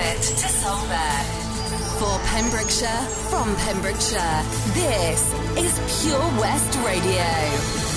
To Solbert. For Pembrokeshire, from Pembrokeshire, this is Pure West Radio.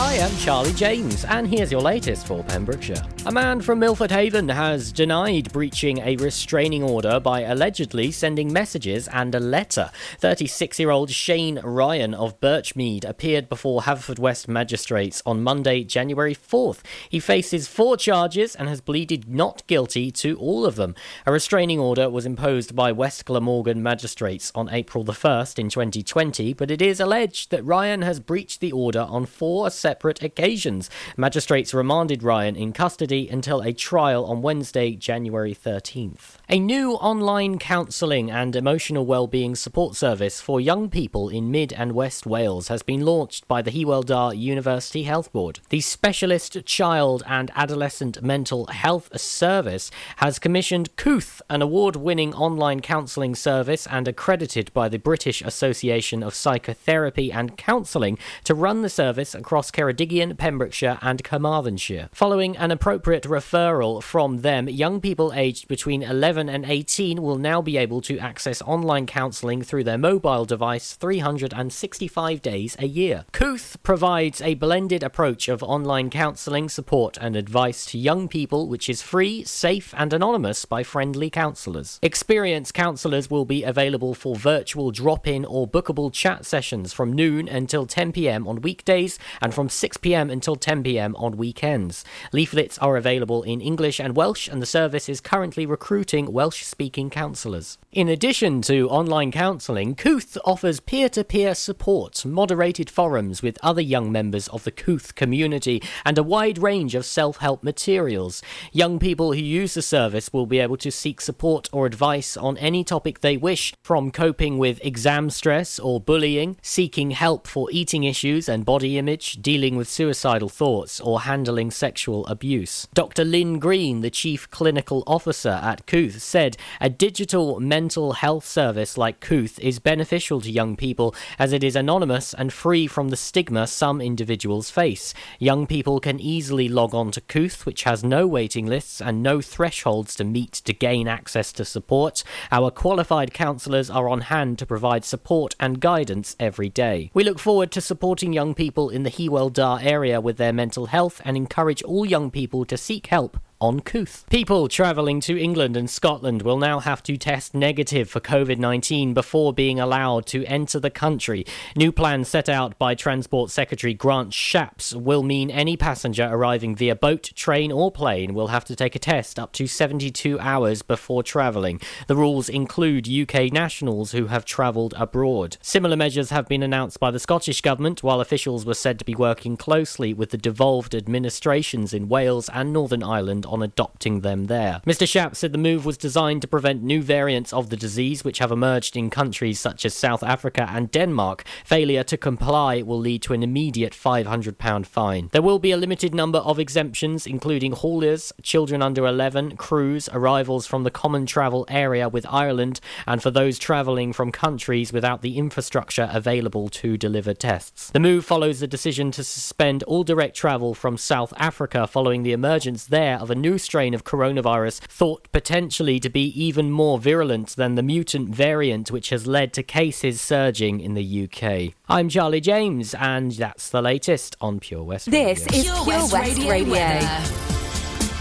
I am Charlie James, and here's your latest for Pembrokeshire. A man from Milford Haven has denied breaching a restraining order by allegedly sending messages and a letter. 36 year old Shane Ryan of Birchmead appeared before Haverfordwest magistrates on Monday, January 4th. He faces four charges and has pleaded not guilty to all of them. A restraining order was imposed by West Glamorgan magistrates on April the 1st in 2020, but it is alleged that Ryan has breached the order on four separate occasions. Magistrates remanded Ryan in custody until a trial on Wednesday, January 13th. A new online counselling and emotional well-being support service for young people in Mid and West Wales has been launched by the Hywel Dda University Health Board. The Specialist Child and Adolescent Mental Health Service has commissioned Kooth, an award-winning online counselling service and accredited by the British Association of Psychotherapy and Counselling, to run the service across Ceredigion, Pembrokeshire and Carmarthenshire. Following an appropriate referral from them, young people aged between 11 11 and 18 will now be able to access online counselling through their mobile device 365 days a year. Kooth provides a blended approach of online counselling, support, and advice to young people, which is free, safe, and anonymous by friendly counsellors. Experienced counsellors will be available for virtual drop in or bookable chat sessions from noon until 10 pm on weekdays and from 6 pm until 10 pm on weekends. Leaflets are available in English and Welsh, and the service is currently recruiting Welsh speaking counsellors. In addition to online counselling, Kooth offers peer to peer support, moderated forums with other young members of the Kooth community, and a wide range of self help materials. Young people who use the service will be able to seek support or advice on any topic they wish, from coping with exam stress or bullying, seeking help for eating issues and body image, dealing with suicidal thoughts, or handling sexual abuse. Dr. Lynn Green, the Chief Clinical Officer at Kooth, said a digital mental health service like Kooth is beneficial to young people as it is anonymous and free from the stigma some individuals face. Young people can easily log on to Kooth, which has no waiting lists and no thresholds to meet to gain access to support. Our qualified counsellors are on hand to provide support and guidance every day. We look forward to supporting young people in the Hywel Dda area with their mental health and encourage all young people to seek help on Kooth. People travelling to England and Scotland will now have to test negative for COVID 19 before being allowed to enter the country. New plans set out by Transport Secretary Grant Shapps will mean any passenger arriving via boat, train, or plane will have to take a test up to 72 hours before travelling. The rules include UK nationals who have travelled abroad. Similar measures have been announced by the Scottish Government, while officials were said to be working closely with the devolved administrations in Wales and Northern Ireland on adopting them there. Mr. Shapp said the move was designed to prevent new variants of the disease which have emerged in countries such as South Africa and Denmark. Failure to comply will lead to an immediate £500 fine. There will be a limited number of exemptions, including hauliers, children under 11, crews, arrivals from the common travel area with Ireland, and for those travelling from countries without the infrastructure available to deliver tests. The move follows the decision to suspend all direct travel from South Africa following the emergence there of a new strain of coronavirus thought potentially to be even more virulent than the mutant variant which has led to cases surging in the UK. I'm Charlie James, and that's the latest on Pure West This Radio. is Pure, West, Radio. Radio.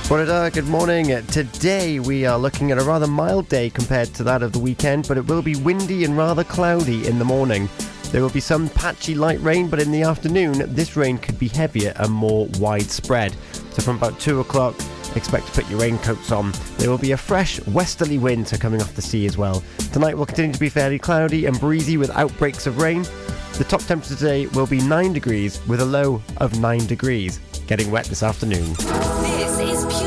Florida, good morning. Today we are looking at a rather mild day compared to that of the weekend, but it will be windy and rather cloudy in the morning. There will be some patchy light rain, but in the afternoon, this rain could be heavier and more widespread. So from about 2 o'clock, expect to put your raincoats on. There will be a fresh westerly wind coming off the sea as well. Tonight will continue to be fairly cloudy and breezy with outbreaks of rain. The top temperature today will be 9 degrees with a low of 9 degrees. Getting wet this afternoon. This is Pure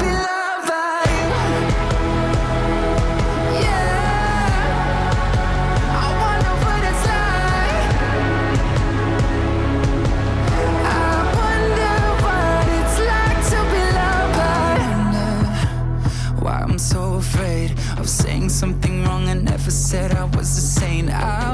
be loved by you. Yeah, I wonder what it's like. I wonder what it's like to be loved by you. Why I'm so afraid of saying something wrong I never said I was wonder when I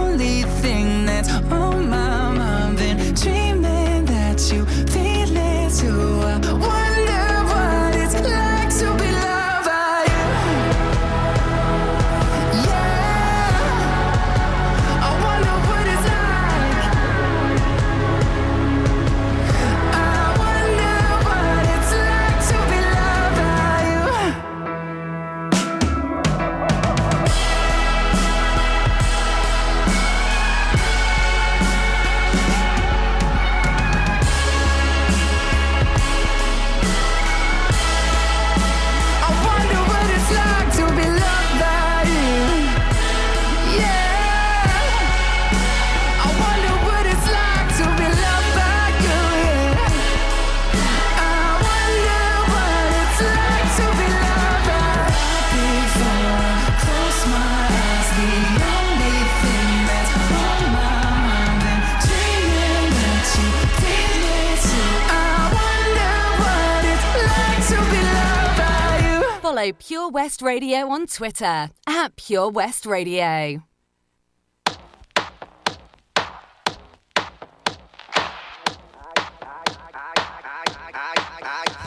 Follow Pure West Radio on Twitter at Pure West Radio.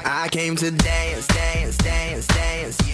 I came to dance.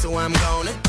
So I'm gonna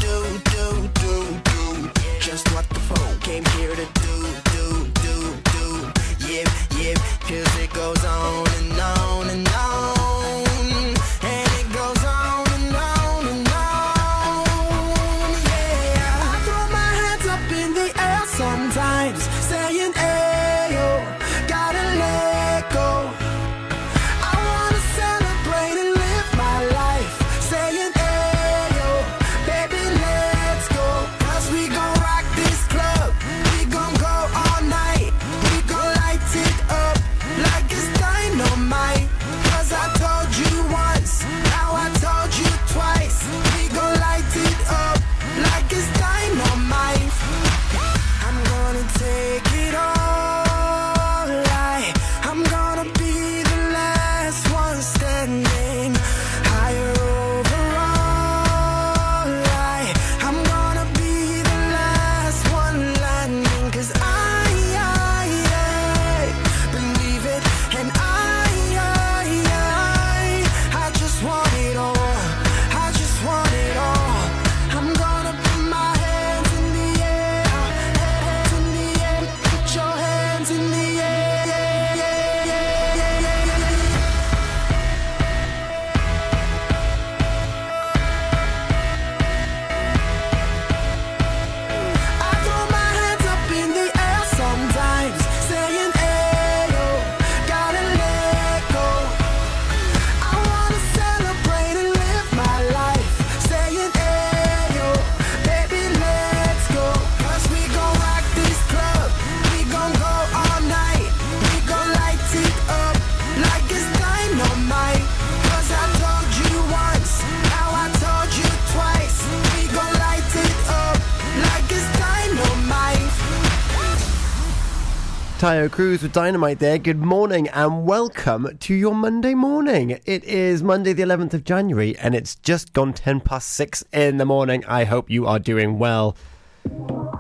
Taio Cruz with Dynamite there. Good morning and welcome to your Monday morning. It is Monday, the 11th of January, and it's just gone 10 past 6 in the morning. I hope you are doing well.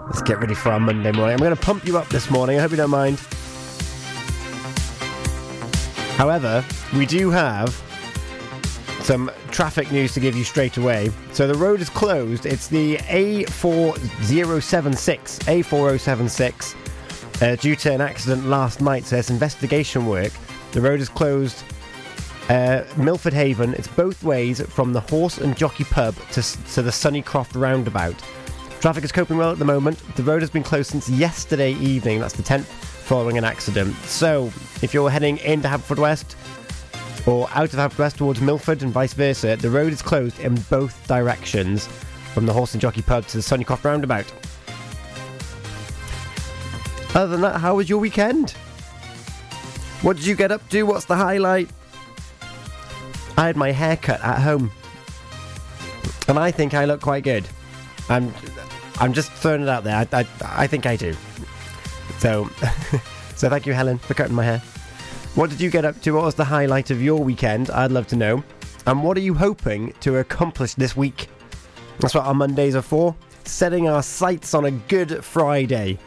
Let's get ready for our Monday morning. I'm going to pump you up this morning. I hope you don't mind. However, we do have some traffic news to give you straight away. So the road is closed. It's the A4076. A4076 uh, due to an accident last night. So investigation work. The road is closed. Uh, Milford Haven. It's both ways from the Horse and Jockey Pub to, to the Sunnycroft roundabout. Traffic is coping well at the moment. The road has been closed since yesterday evening. That's the 10th following an accident. So if you're heading into Haverfordwest or out of Haverfordwest towards Milford and vice versa, the road is closed in both directions from the Horse and Jockey Pub to the Sunnycroft roundabout. Other than that, how was your weekend? What did you get up to? What's the highlight? I had my hair cut at home. And I think I look quite good. I'm I'm just throwing it out there. I, I, I think I do. So, so thank you, Helen, for cutting my hair. What did you get up to? What was the highlight of your weekend? I'd love to know. And what are you hoping to accomplish this week? That's what our Mondays are for. Setting our sights on a good Friday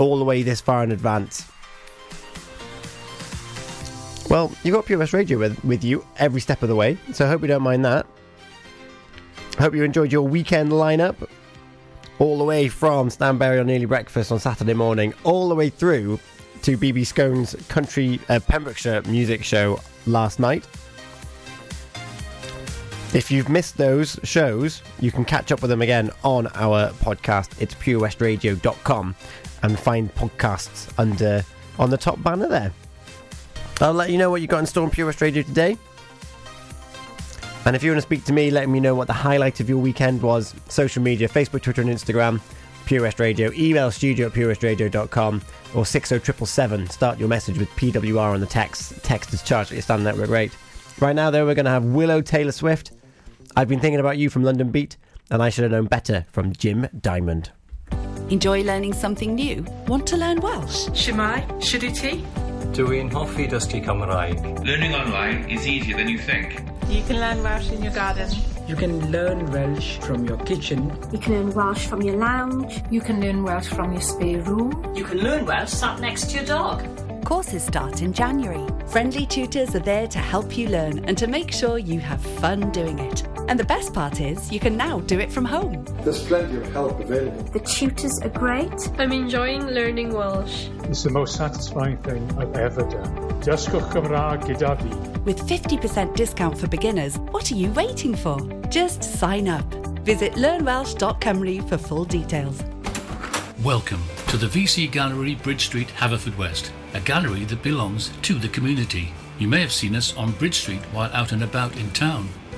all the way this far in advance. Well, you've got Pure West Radio with, with you every step of the way, so I hope you don't mind that. Hope you enjoyed your weekend lineup all the way from Stanbury on Early Breakfast on Saturday morning, all the way through to BB Scone's Country uh, Pembrokeshire music show last night. If you've missed those shows, you can catch up with them again on our podcast. It's purewestradio.com and find podcasts under on the top banner there. I'll let you know what you got in store on Pure Radio today. And if you want to speak to me, let me know what the highlight of your weekend was, social media, Facebook, Twitter, and Instagram, Pure Radio, email studio at purewestradio.com or 60777. Start your message with PWR on the text. Text is charged at your standard network rate. Right now, though, we're going to have Willow Taylor Swift. I've been thinking about you from Londonbeat, and I should have known better from Jim Diamond. Enjoy learning something new? Want to learn Welsh? Shemai, Shuduti. Dwi'n hoffi dysgu Cymraeg. Learning online is easier than you think. You can learn Welsh in your garden. You can learn Welsh from your kitchen. You can learn Welsh from your lounge. You can learn Welsh from your spare room. You can learn Welsh sat next to your dog. Courses start in January. Friendly tutors are there to help you learn and to make sure you have fun doing it. And the best part is, you can now do it from home. There's plenty of help available. The tutors are great. I'm enjoying learning Welsh. It's the most satisfying thing I've ever done. Dysgwch Cymraeg gyda fi. With 50% discount for beginners, what are you waiting for? Just sign up. Visit learnwelsh.cymru for full details. Welcome to the VC Gallery, Bridge Street, Haverfordwest, a gallery that belongs to the community. You may have seen us on Bridge Street while out and about in town.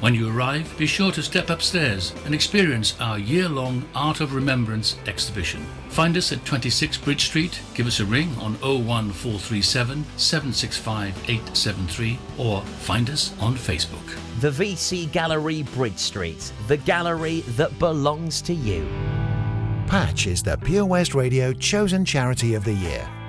When you arrive, be sure to step upstairs and experience our year long Art of Remembrance exhibition. Find us at 26 Bridge Street, give us a ring on 01437 765 873, or find us on Facebook. The VC Gallery, Bridge Street, the gallery that belongs to you. Patch is the Pure West Radio chosen charity of the year.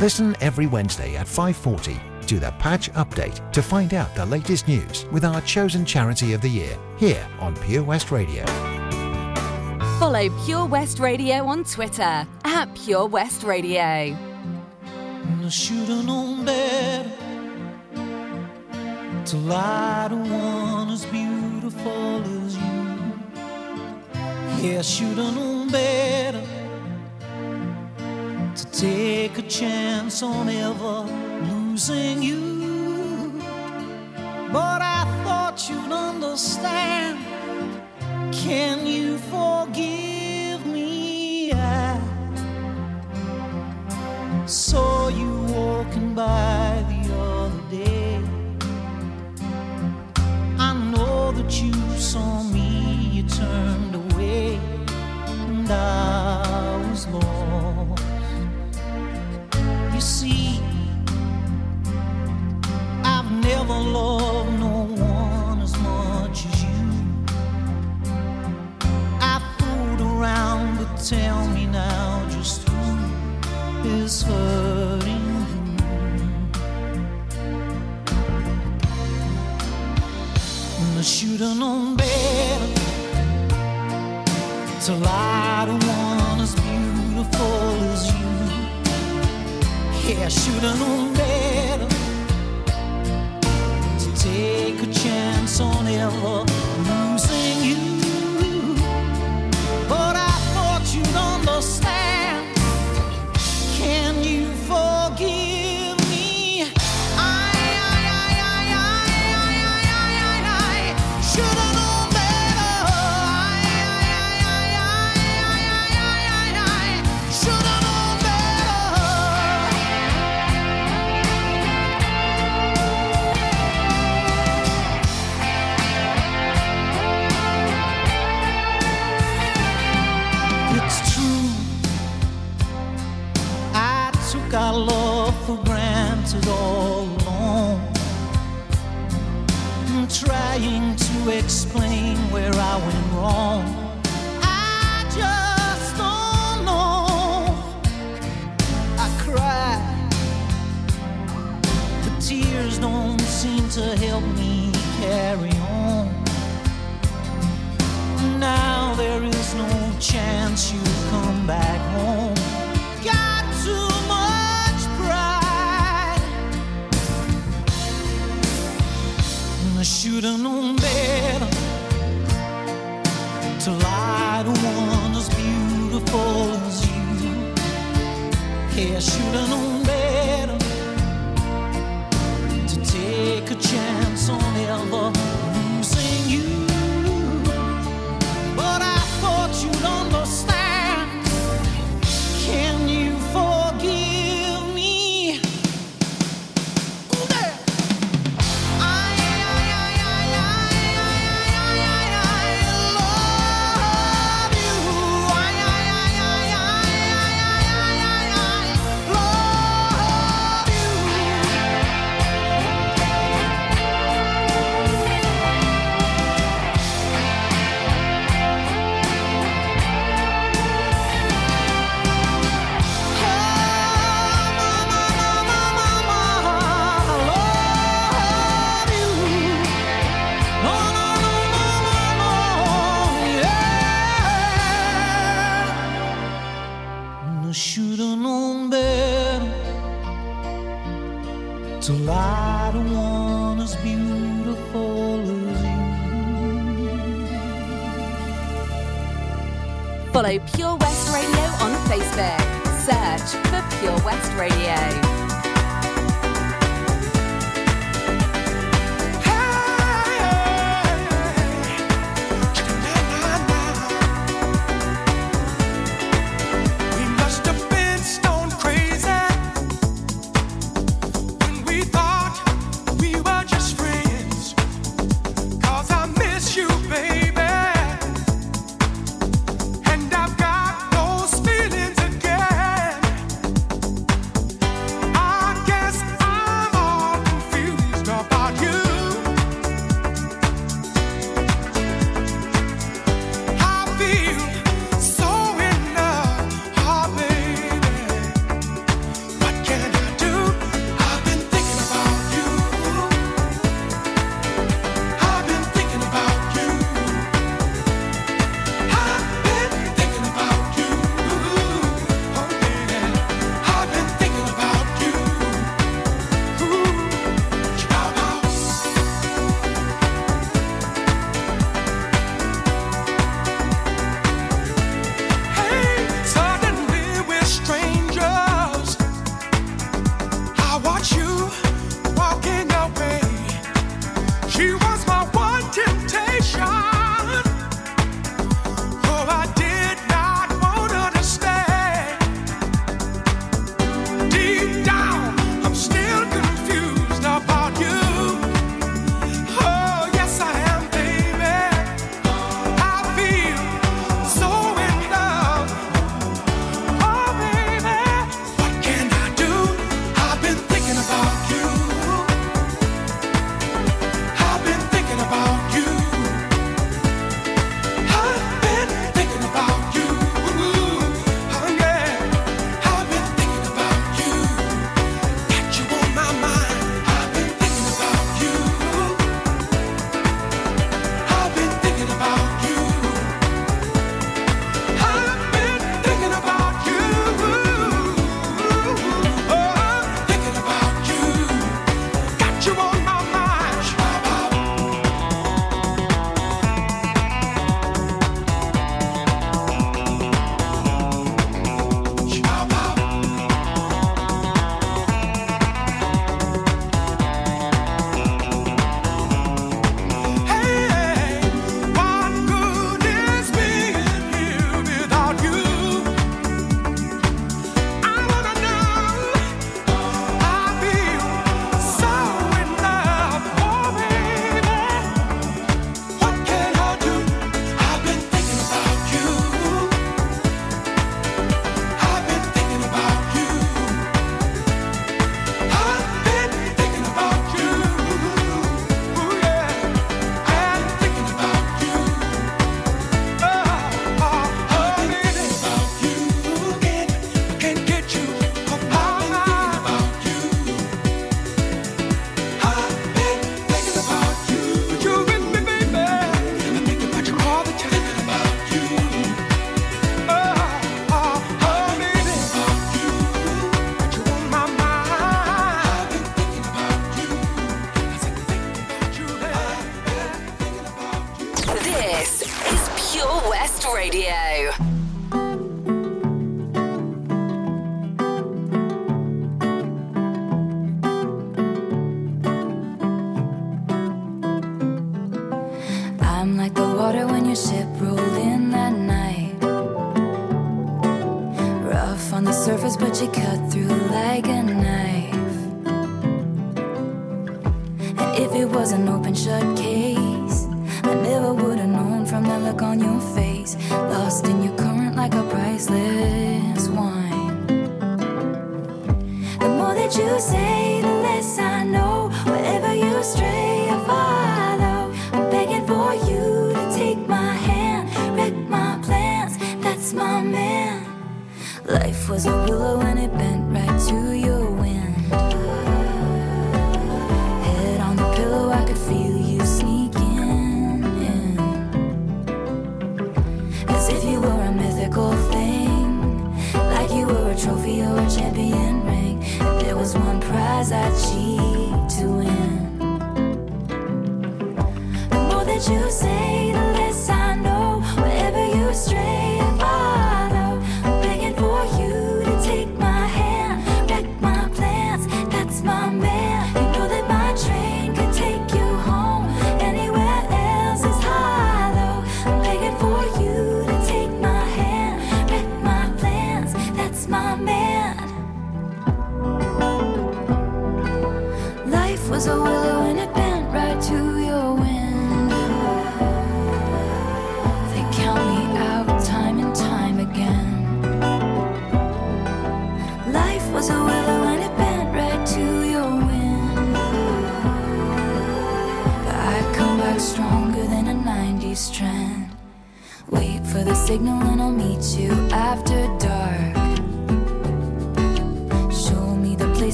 Listen every Wednesday at 5:40 to the Patch Update to find out the latest news with our chosen charity of the year here on Pure West Radio. Follow Pure West Radio on Twitter at Pure West Radio. I should have known better till I don't as beautiful as you. Yeah, I should have known better to take a chance on ever losing you. But I thought you'd understand. Can you forgive me? I saw you walking by the other day. I know that you saw me, you turned away, and I was lost see, I've never loved no one as much as you. I fooled around, but tell me now just who is hurting you. I should've known better to lie to one as beautiful as you yeah, shooting on better. to take a chance on ever.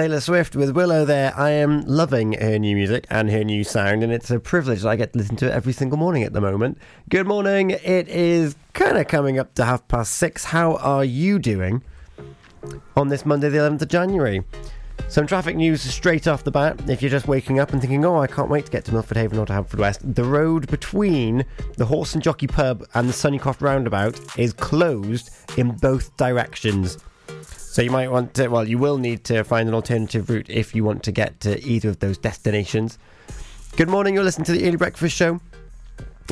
Taylor Swift with Willow there. I am loving her new music and her new sound, and it's a privilege that I get to listen to it every single morning at the moment. Good morning. It is kind of coming up to half past six. How are you doing on this Monday, the 11th of January? Some traffic news straight off the bat. If you're just waking up and thinking, oh, I can't wait to get to Milford Haven or to Haverfordwest, the road between the Horse and Jockey pub and the Sunnycroft roundabout is closed in both directions. So you might want to, well, you will need to find an alternative route if you want to get to either of those destinations. Good morning, you're listening to the Early Breakfast Show.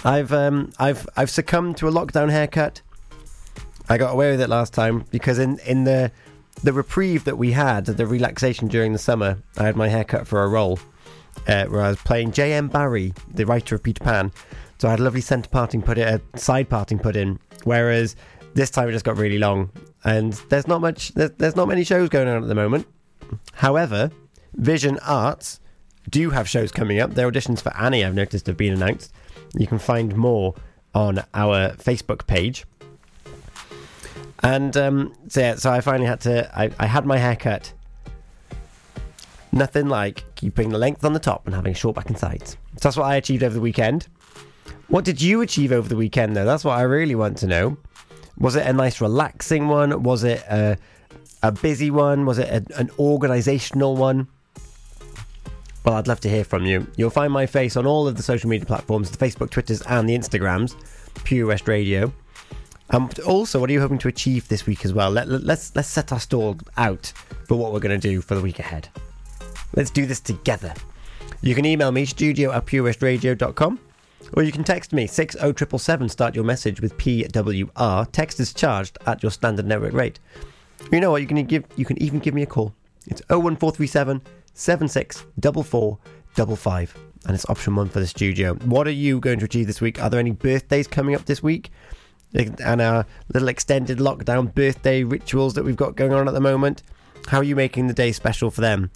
I've um, I've I've succumbed to a lockdown haircut. I got away with it last time because in, in the the reprieve that we had, the relaxation during the summer, I had my haircut for a role uh, where I was playing J.M. Barrie, the writer of Peter Pan. So I had a lovely centre parting put in, a side parting put in. Whereas this time it just got really long, and there's not much, there's, there's not many shows going on at the moment. However, Vision Arts do have shows coming up. Their auditions for Annie, I've noticed, have been announced. You can find more on our Facebook page. And um, so, yeah, so I finally had to. I, I had my hair cut. Nothing like keeping the length on the top and having short back and sides. So that's what I achieved over the weekend. What did you achieve over the weekend, though? That's what I really want to know. Was it a nice, relaxing one? Was it a, a busy one? Was it a, an organisational one? Well, I'd love to hear from you. You'll find my face on all of the social media platforms the Facebook, Twitters, and the Instagrams, Pure West Radio. Um, also, what are you hoping to achieve this week as well? Let, let, let's let's set our stall out for what we're going to do for the week ahead. Let's do this together. You can email me studio at purewestradio.com or you can text me 60777. Start your message with PWR. Text is charged at your standard network rate. You know what? You can give. You can even give me a call. It's 01437 764455 and it's option one for the studio. What are you going to achieve this week? Are there any birthdays coming up this week? And our little extended lockdown birthday rituals that we've got going on at the moment. How are you making the day special for them?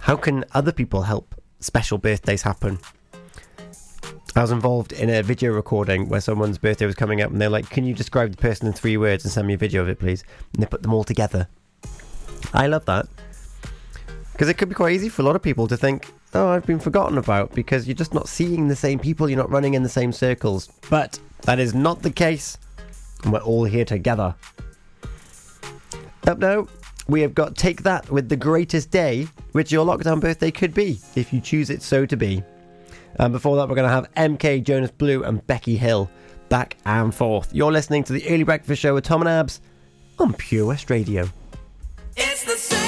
How can other people help special birthdays happen? I was involved in a video recording where someone's birthday was coming up and they're like, Can you describe the person in three words and send me a video of it, please? And they put them all together. I love that. Because it could be quite easy for a lot of people to think, Oh, I've been forgotten about because you're just not seeing the same people, you're not running in the same circles. But that is not the case. And we're all here together. Up now, we have got Take That with the greatest day, which your lockdown birthday could be, if you choose it so to be. And before that, we're going to have MK, Jonas Blue, and Becky Hill back and forth. You're listening to the Early Breakfast Show with Tom and Abz on Pure West Radio. It's the same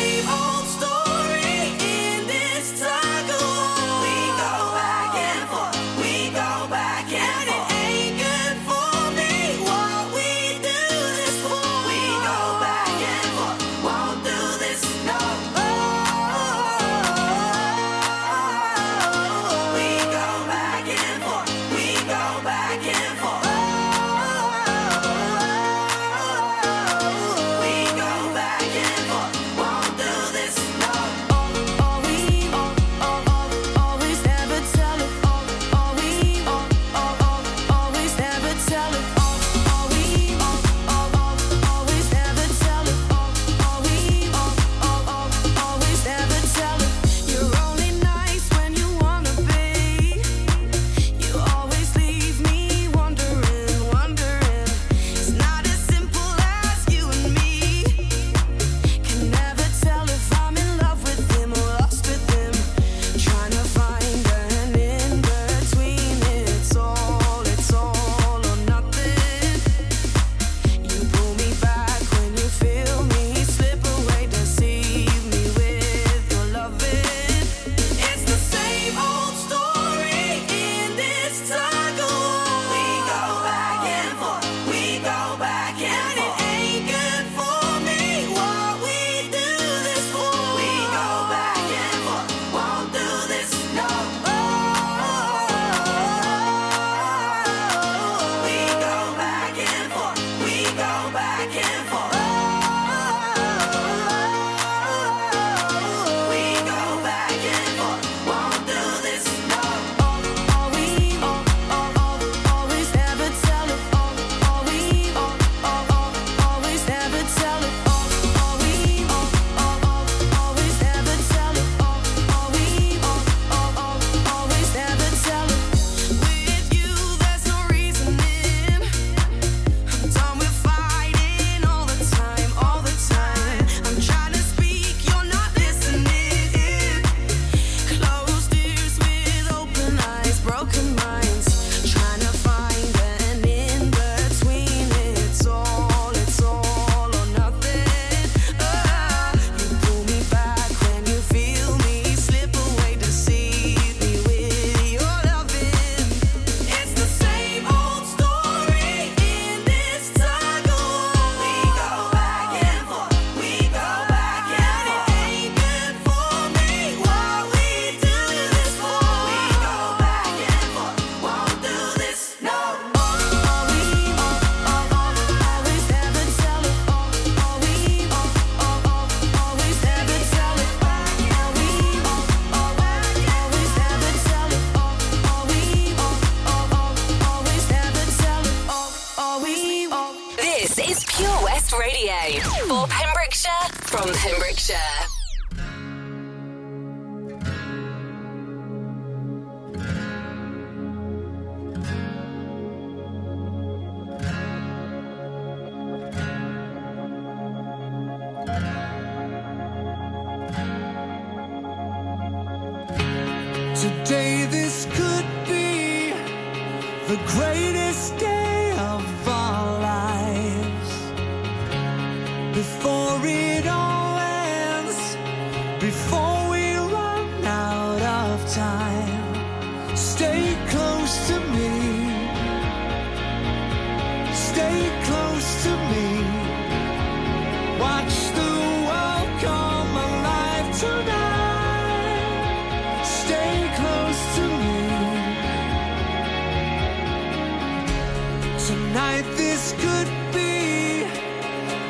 Tonight, this could be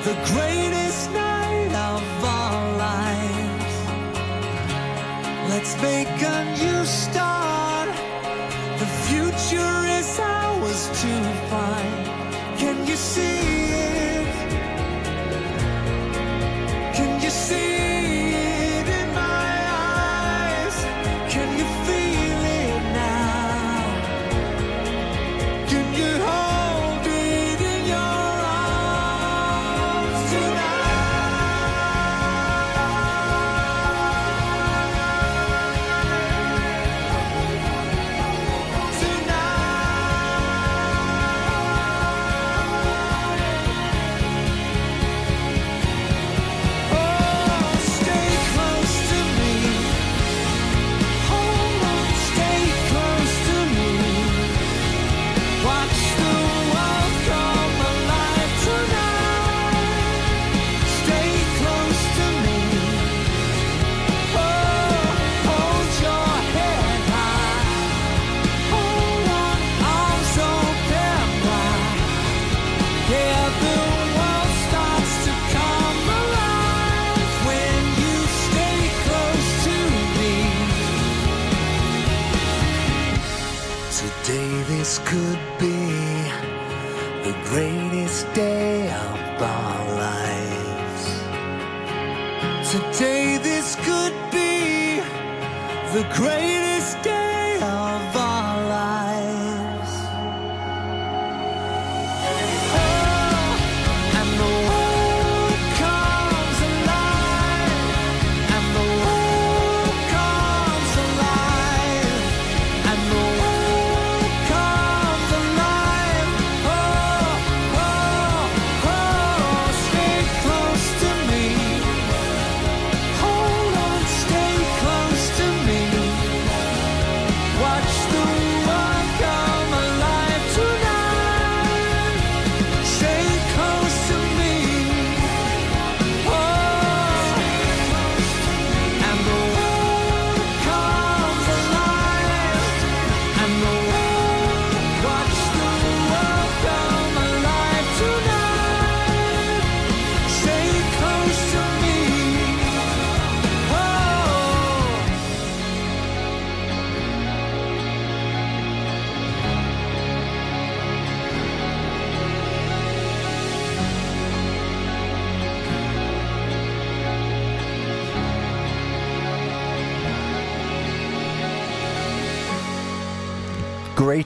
the greatest night of our lives. Let's make a new start. The future is ours to find. The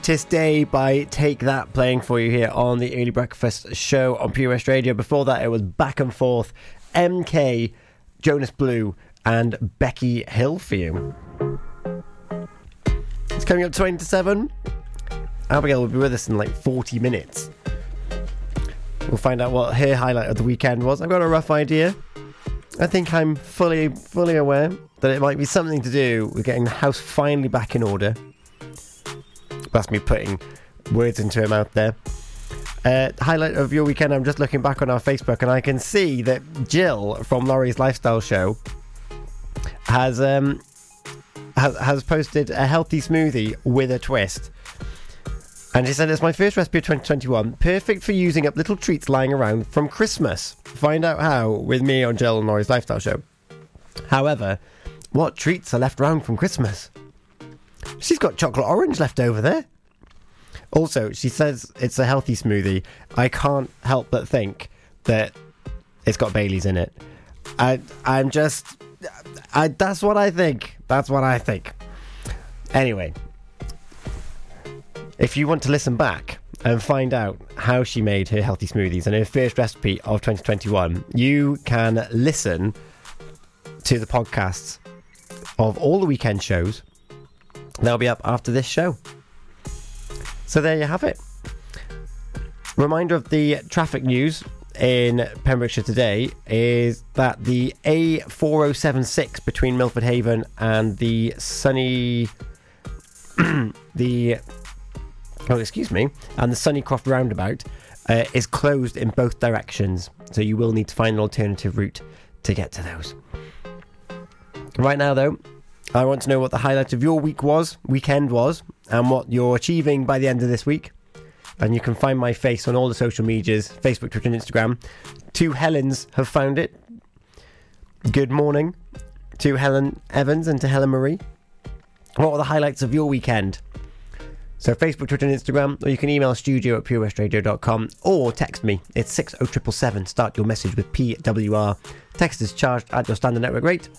Greatest Day by Take That playing for you here on the Early Breakfast Show on Pure Radio. Before that, it was Back and Forth, MK, Jonas Blue, and Becky Hill for you. It's coming up 20 to 7. Abigail will be with us in like 40 minutes. We'll find out what her highlight of the weekend was. I've got a rough idea. I think I'm fully fully aware that it might be something to do with getting the house finally back in order. That's me putting words into her mouth there. Uh, highlight of your weekend. I'm just looking back on our Facebook and I can see that Jill from Laurie's Lifestyle Show has um has, has posted a healthy smoothie with a twist. And she said it's my first recipe of 2021, perfect for using up little treats lying around from Christmas. Find out how with me on Jill and Laurie's Lifestyle Show. However, what treats are left around from Christmas? She's got chocolate orange left over there. Also, she says it's a healthy smoothie. I can't help but think that it's got Bailey's in it. I, I'm just, I, that's what I think. That's what I think. Anyway, if you want to listen back and find out how she made her healthy smoothies and her first recipe of 2021, you can listen to the podcasts of all the weekend shows. They'll be up after this show. So there you have it. Reminder of the traffic news in Pembrokeshire today is that the A4076 between Milford Haven and the sunny the oh excuse me and the Sunnycroft roundabout uh, is closed in both directions so you will need to find an alternative route to get to those right now though I want to know what the highlight of your week was weekend was and what you're achieving by the end of this week and you can find my face on all the social medias Facebook, Twitter, and Instagram. Two Helens have found it. Good morning to Helen Evans and to Helen Marie. What were the highlights of your weekend? So, Facebook, Twitter, and Instagram, or you can email studio at purewestradio.com or text me. It's 60777. Start your message with PWR. Text is charged at your standard network rate.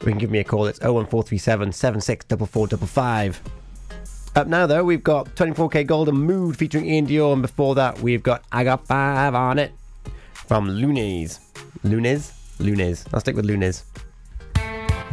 You can give me a call. It's 01437 764455. Up now, though, we've got 24kGoldn Mood featuring iann dior, and before that, we've got I Got Five on It from Lunes. Lunes? Lunes. I'll stick with Lunes.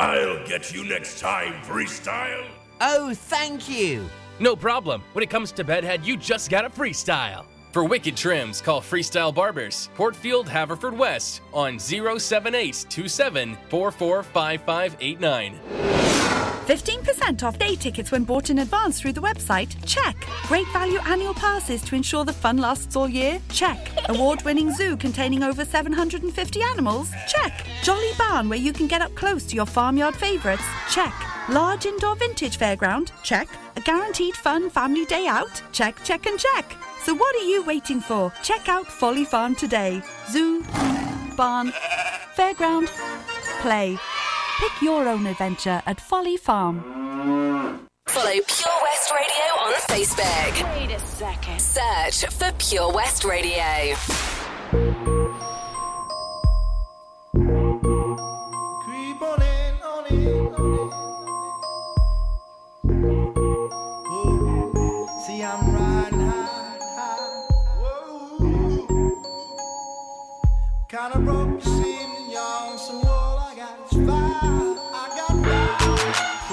I'll get you next time, Freestyle. Oh, thank you. No problem. When it comes to bedhead, you just gotta freestyle. For wicked trims, call Freestyle Barbers, Portfield, Haverfordwest on 078 27 15% off day tickets when bought in advance through the website? Check. Great value annual passes to ensure the fun lasts all year? Check. Award winning zoo containing over 750 animals? Check. Jolly barn where you can get up close to your farmyard favourites? Check. Large indoor vintage fairground? Check. A guaranteed fun family day out? Check, check, and check. So what are you waiting for? Check out Folly Farm today. Zoo, barn, fairground, play. Pick your own adventure at Folly Farm. Follow Pure West Radio on Facebook. Wait a second. Search for Pure West Radio. Creep on in, on in, on in.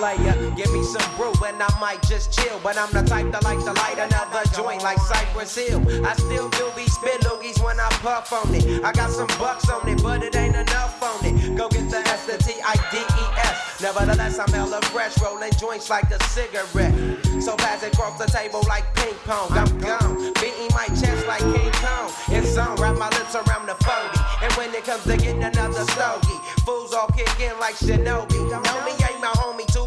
Player, give me some brew and I might just chill. But I'm the type that like to light another joint like Cypress Hill. I still do be spit loogies when I puff on it. I got some bucks on it, but it ain't enough on it. Go get the S, the T, I, D, E, S. Nevertheless, I'm hella fresh, rolling joints like a cigarette. So pass it across the table like ping pong. I'm gone, beating my chest like King Kong. It's on, wrap my lips around the 40. And when it comes to getting another stogie, fools all kick in like Shinobi. Know me ain't my homie to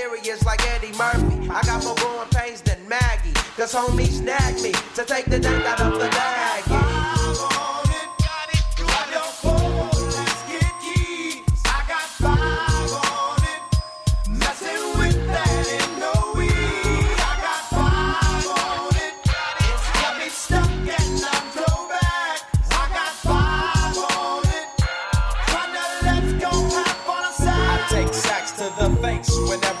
I got more growing pains than Maggie. Cause homie snagged me to take the dank out of the bag. I got it got it. you don't fool skip tea I got favore messing with them no way I got favore it's gonna be stuck and long throw back I got favore Funnel let go half on side take sacks to the face whenever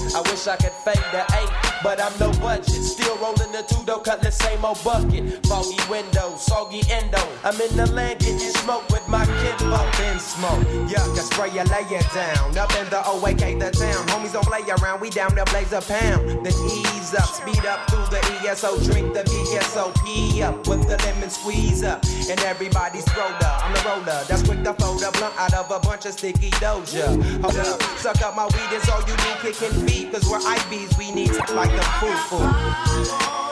I wish I could fade the eight, but I'm no budget. Still rolling the two though, cut the same old bucket. Foggy window, soggy endo. I'm in the land getting smoke with my kid up in smoke. Yuck, I spray you, lay it down. Up in the OAK, the town. Homies don't play around, we down to blaze a pound. Then ease up, speed up through the ESO. Drink the VSOP up with the lemon squeeze up. And everybody's up. I'm the roller, that's quick to fold a blunt out of a bunch of sticky doja. Hold up, suck up my weed, is all you need, kicking feet. Cause we're IBs, we need to like the foo-foo.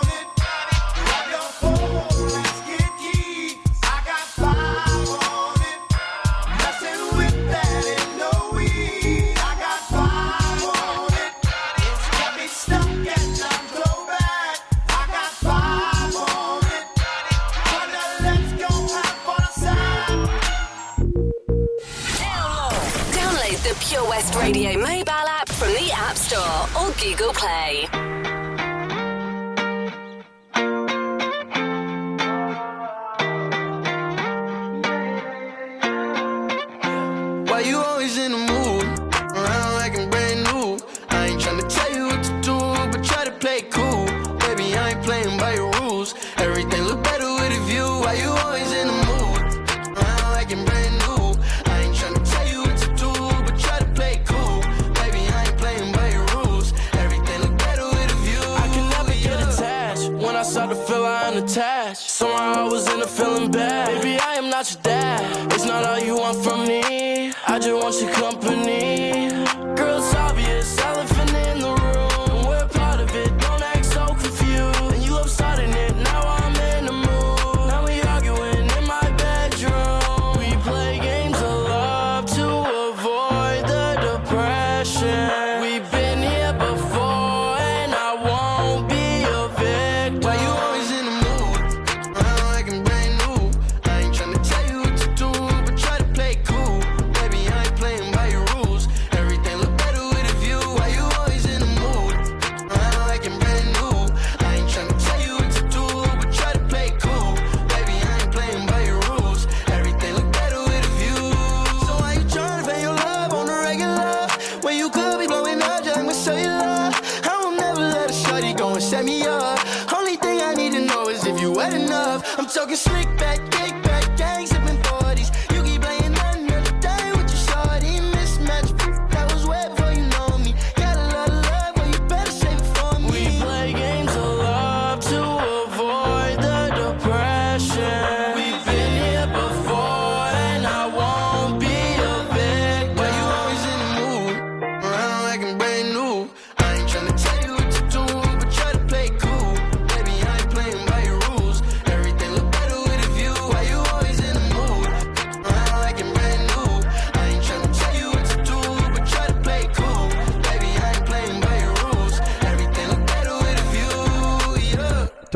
Set me up. Only thing I need to know is if you wet enough. I'm talking slick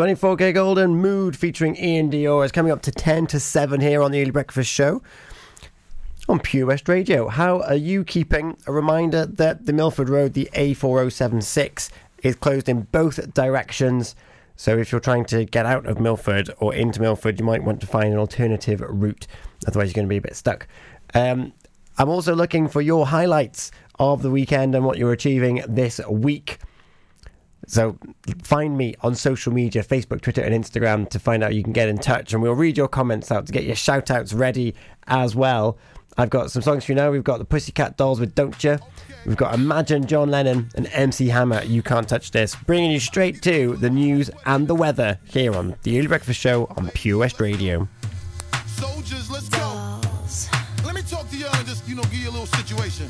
24kGoldn Mood featuring iann dior is coming up to 10 to 7 here on the Early Breakfast Show on Pure West Radio. How are you keeping? A reminder that the Milford Road, the A4076, is closed in both directions. So if you're trying to get out of Milford or into Milford, you might want to find an alternative route. Otherwise, you're going to be a bit stuck. Um, I'm also looking for your highlights of the weekend and what you're achieving this week. So find me on social media Facebook, Twitter, and Instagram to find out you can get in touch. And we'll read your comments out to get your shout outs ready as well. I've got some songs for you now. We've got the Pussycat Dolls with Don't Ya. We've got Imagine John Lennon and MC Hammer, You Can't Touch This. Bringing you straight to the news and the weather here on the Early Breakfast Show on Pure West Radio. Soldiers, let's go. Let me talk to y'all and just, you know, give you a little situation.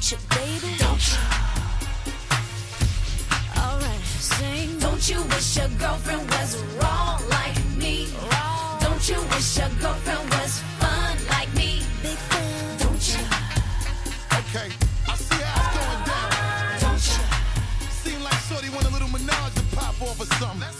Don't you, baby? Don't you? Alright, sing. Don't you wish your girlfriend was raw like me? Raw. Don't you wish your girlfriend was fun like me? Big fan. Don't you? Okay, I see how it's going down. Don't you? Seem like Shorty want a little menage to pop off or something. Go.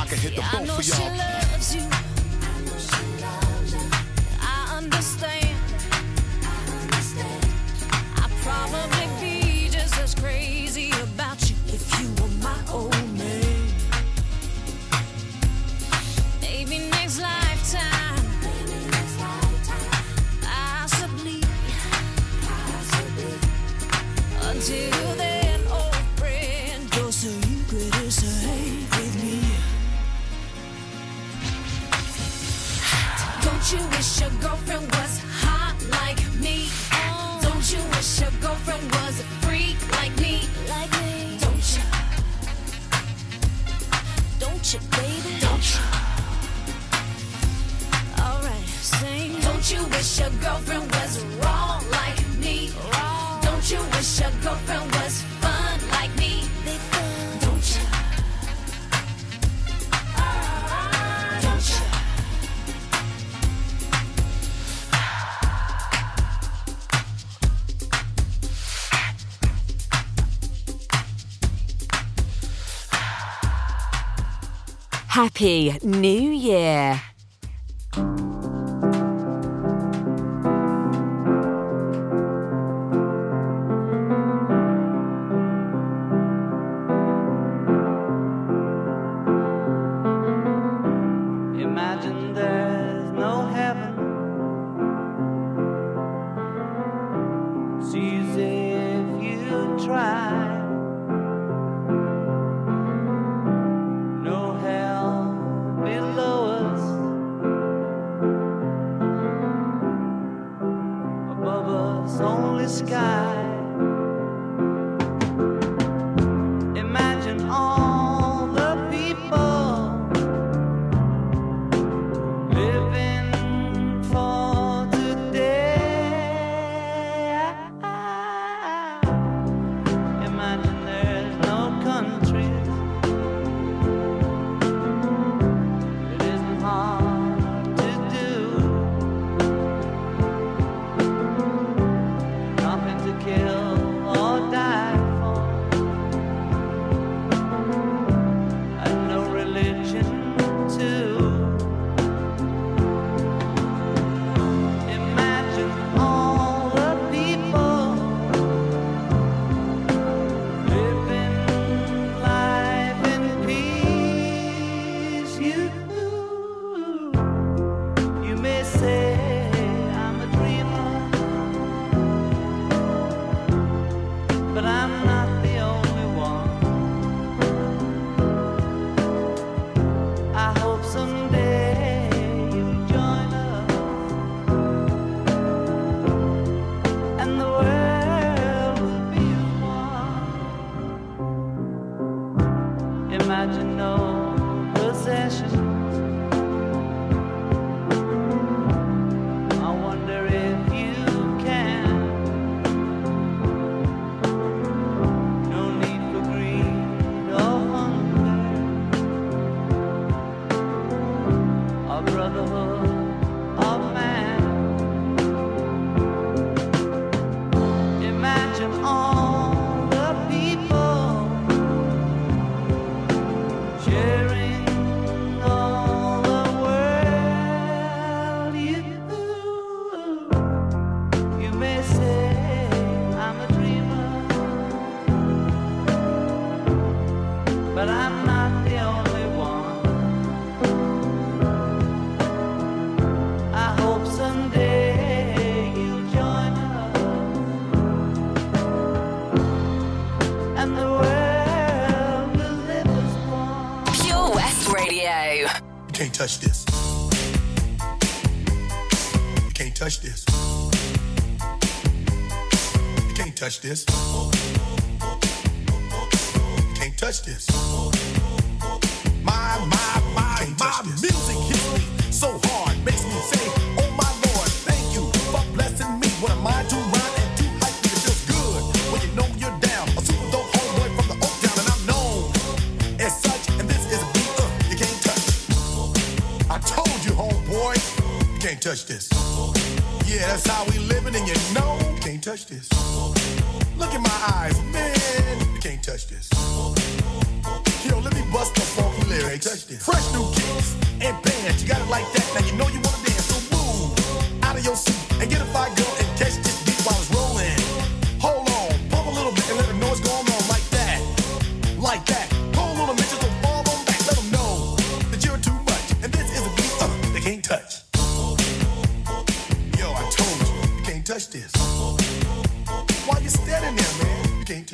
I can hit the I boat know she loves you. I understand. I'd probably be just as crazy about your girlfriend was a freak like me? Like me? Don't you? Don't you, baby? Don't you? Alright, sing. Don't you wish your girlfriend was raw like me? Don't you wish your girlfriend was Happy New Year. Touch this. You can't touch this. My, my, my, my music hits me so hard, makes me say, Oh my Lord, thank you for blessing me. What a mind to rhyme and to hype me. It feels good when you know you're down. A super dope homeboy from the Oak Town, and I'm known as such. And this is a beat uh, you can't touch. I told you, homeboy, you can't touch this. Yeah, that's how we living, and you know you can't touch this. Look in my eyes, man, you can't touch this. Yo, let me bust the funky lyrics. Fresh new kicks and bands, you got it like that. Now you know you wanna dance, so move out of your seat and get a fire girl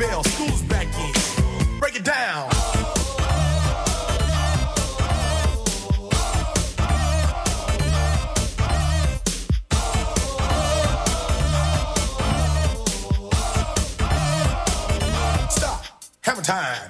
Bell, school's back in. Break it down. Stop. Hammer time.